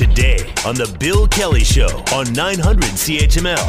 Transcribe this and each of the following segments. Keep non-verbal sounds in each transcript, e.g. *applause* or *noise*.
today on The Bill Kelly Show on 900 CHML.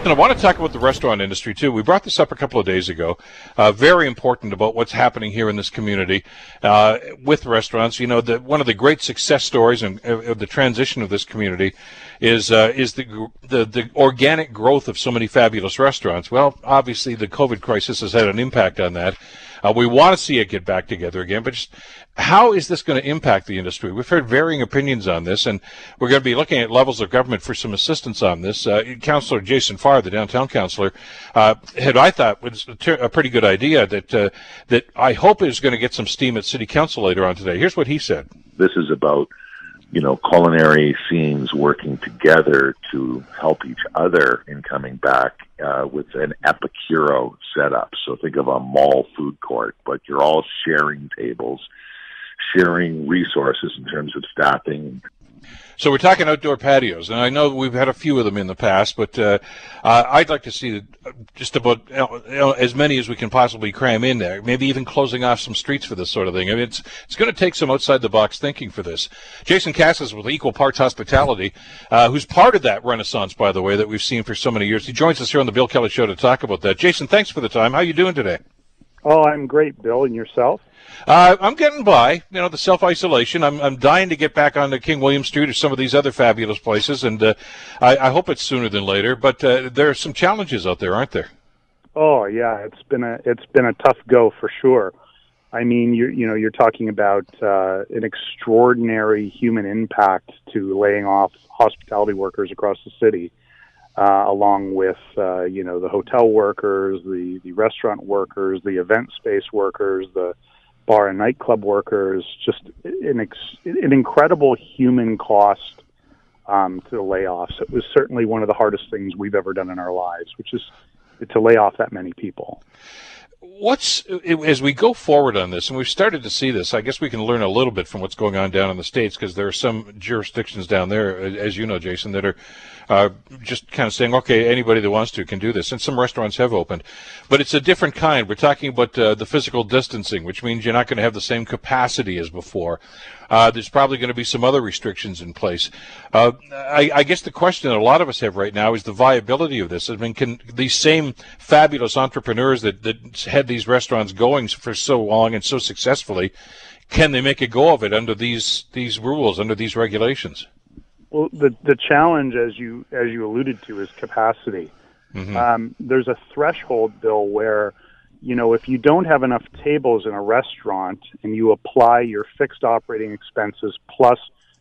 And I want to talk about the restaurant industry too. We brought this up a couple of days ago. Uh, very important about what's happening here in this community uh, with restaurants. You know, the, one of the great success stories and uh, the transition of this community is uh, is the, the the organic growth of so many fabulous restaurants. Well, obviously the COVID crisis has had an impact on that. Uh, we want to see it get back together again, but just how is this going to impact the industry? We've heard varying opinions on this, and we're going to be looking at levels of government for some assistance on this. Uh, Councillor Jason Farr, the downtown councillor, uh, had I thought was a, pretty good idea that uh, that I hope is going to get some steam at City Council later on today. Here's what he said: This is about you know, culinary scenes working together to help each other in coming back uh, with an epicuro setup. So think of a mall food court, but you're all sharing tables, sharing resources in terms of staffing, so we're talking outdoor patios, and I know we've had a few of them in the past, but uh, uh, I'd like to see just about you know, as many as we can possibly cram in there. Maybe even closing off some streets for this sort of thing. I mean, it's it's going to take some outside the box thinking for this. Jason Cassis with Equal Parts Hospitality, uh, who's part of that renaissance, by the way, that we've seen for so many years. He joins us here on the Bill Kelly Show to talk about that. Jason, thanks for the time. How are you doing today? Oh, I'm great, Bill. And yourself? Uh, I'm getting by. You know, the self isolation. I'm I'm dying to get back onto King William Street or some of these other fabulous places, and uh, I, I, hope it's sooner than later. But uh, there are some challenges out there, aren't there? Oh yeah, it's been a it's been a tough go for sure. I mean, you you know, you're talking about uh, an extraordinary human impact to laying off hospitality workers across the city. Uh, along with uh, you know the hotel workers, the the restaurant workers, the event space workers, the bar and nightclub workers, just an, ex- an incredible human cost um, to the layoffs. It was certainly one of the hardest things we've ever done in our lives, which is to lay off that many people. What's as we go forward on this, and we've started to see this. I guess we can learn a little bit from what's going on down in the states because there are some jurisdictions down there, as you know, Jason, that are uh, just kind of saying, okay, anybody that wants to can do this. And some restaurants have opened, but it's a different kind. We're talking about uh, the physical distancing, which means you're not going to have the same capacity as before. Uh, there's probably going to be some other restrictions in place. Uh, I, I, guess the question that a lot of us have right now is the viability of this. I mean, can these same fabulous entrepreneurs that, that had these restaurants going for so long and so successfully, can they make a go of it under these these rules, under these regulations? Well, the the challenge, as you as you alluded to, is capacity. Mm-hmm. Um, there's a threshold, Bill, where you know if you don't have enough tables in a restaurant and you apply your fixed operating expenses plus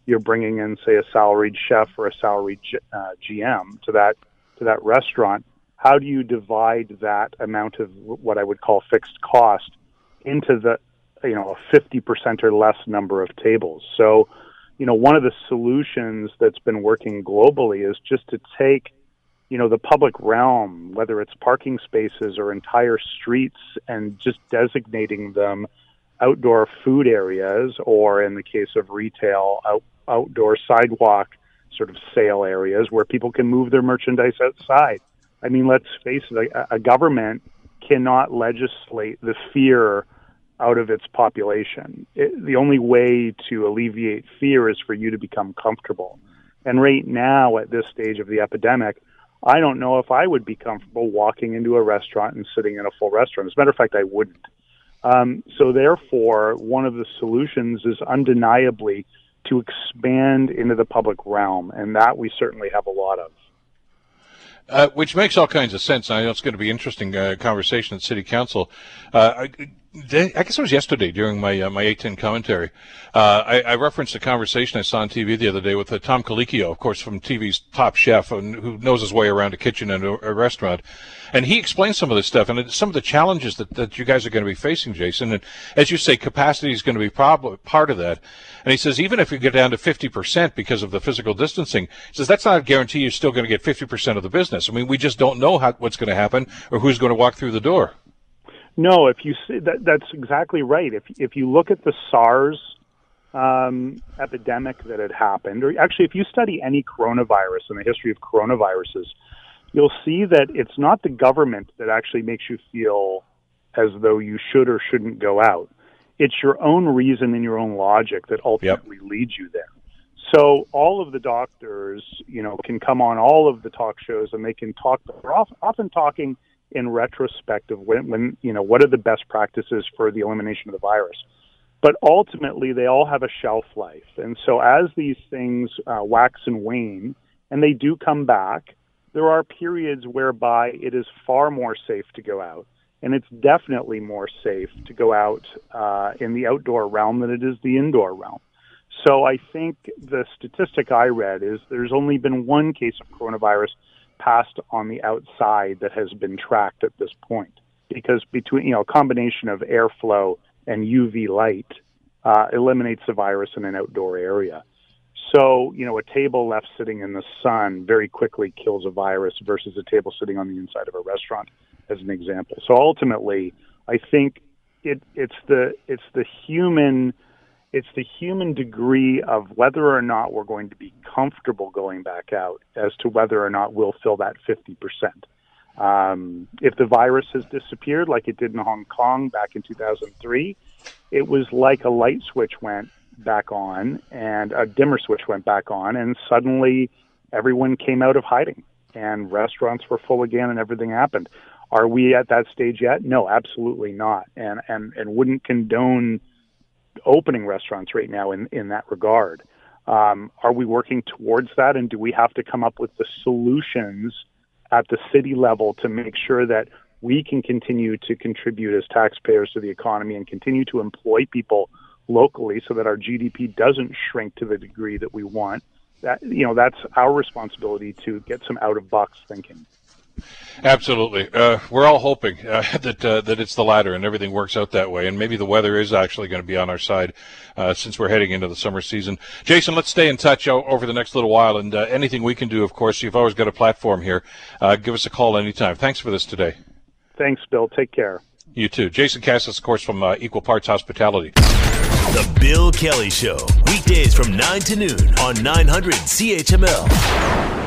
you're bringing in, say, a salaried chef or a salaried uh, GM to that to that restaurant, how do you divide that amount of what I would call fixed cost into the you know a 50% or less number of tables? So you know, one of the solutions that's been working globally is just to take, you know, the public realm, whether it's parking spaces or entire streets, and just designating them outdoor food areas, or in the case of retail, out, outdoor sidewalk sort of sale areas where people can move their merchandise outside. I mean, let's face it, a, a government cannot legislate the fear out of its population. It, the only way to alleviate fear is for you to become comfortable. And right now, at this stage of the epidemic, I don't know if I would be comfortable walking into a restaurant and sitting in a full restaurant. As a matter of fact, I wouldn't. Um, so, therefore, one of the solutions is undeniably to expand into the public realm, and that we certainly have a lot of. Uh, which makes all kinds of sense. I know it's going to be interesting uh, conversation at City Council. Uh, I guess it was yesterday during my uh, my A10 commentary. Uh, I, I, referenced a conversation I saw on TV the other day with uh, Tom Colicchio, of course, from TV's Top Chef, and who knows his way around a kitchen and a, a, restaurant. And he explained some of this stuff and some of the challenges that, that you guys are going to be facing, Jason. And as you say, capacity is going to be prob- part of that. And he says even if you get down to 50% because of the physical distancing, he says that's not a guarantee you're still going to get 50% of the business. I mean, we just don't know how, what's going to happen or who's going to walk through the door. No, if you see, that, that's exactly right. If if you look at the SARS um, epidemic that had happened, or actually, if you study any coronavirus and the history of coronaviruses, you'll see that it's not the government that actually makes you feel as though you should or shouldn't go out. It's your own reason and your own logic that ultimately yep. leads you there. So all of the doctors, you know, can come on all of the talk shows and they can talk. They're often talking in retrospective when, when you know what are the best practices for the elimination of the virus. But ultimately, they all have a shelf life, and so as these things uh, wax and wane, and they do come back, there are periods whereby it is far more safe to go out, and it's definitely more safe to go out uh, in the outdoor realm than it is the indoor realm. So I think the statistic I read is there's only been one case of coronavirus passed on the outside that has been tracked at this point because between you know a combination of airflow and UV light uh, eliminates the virus in an outdoor area. So, you know, a table left sitting in the sun very quickly kills a virus versus a table sitting on the inside of a restaurant, as an example. So ultimately, I think it, it's the it's the human it's the human degree of whether or not we're going to be comfortable going back out as to whether or not we'll fill that 50%. Um, if the virus has disappeared like it did in Hong Kong back in 2003, it was like a light switch went back on and a dimmer switch went back on, and suddenly everyone came out of hiding and restaurants were full again and everything happened. Are we at that stage yet? No, absolutely not. And and and wouldn't condone opening restaurants right now in, in that regard. Um, are we working towards that? And do we have to come up with the solutions at the city level to make sure that we can continue to contribute as taxpayers to the economy and continue to employ people locally so that our GDP doesn't shrink to the degree that we want? That you know, that's our responsibility to get some out of box thinking. Absolutely. Uh, we're all hoping uh, *laughs* that uh, that it's the latter and everything works out that way. And maybe the weather is actually going to be on our side uh, since we're heading into the summer season. Jason, let's stay in touch over the next little while. And uh, anything we can do, of course, you've always got a platform here. Uh, give us a call anytime. Thanks for this today. Thanks, Bill. Take care. You too. Jason Cassis, of course, from Equal Parts Hospitality. The Bill Kelly Show, weekdays from 9 to noon on 900 CHML.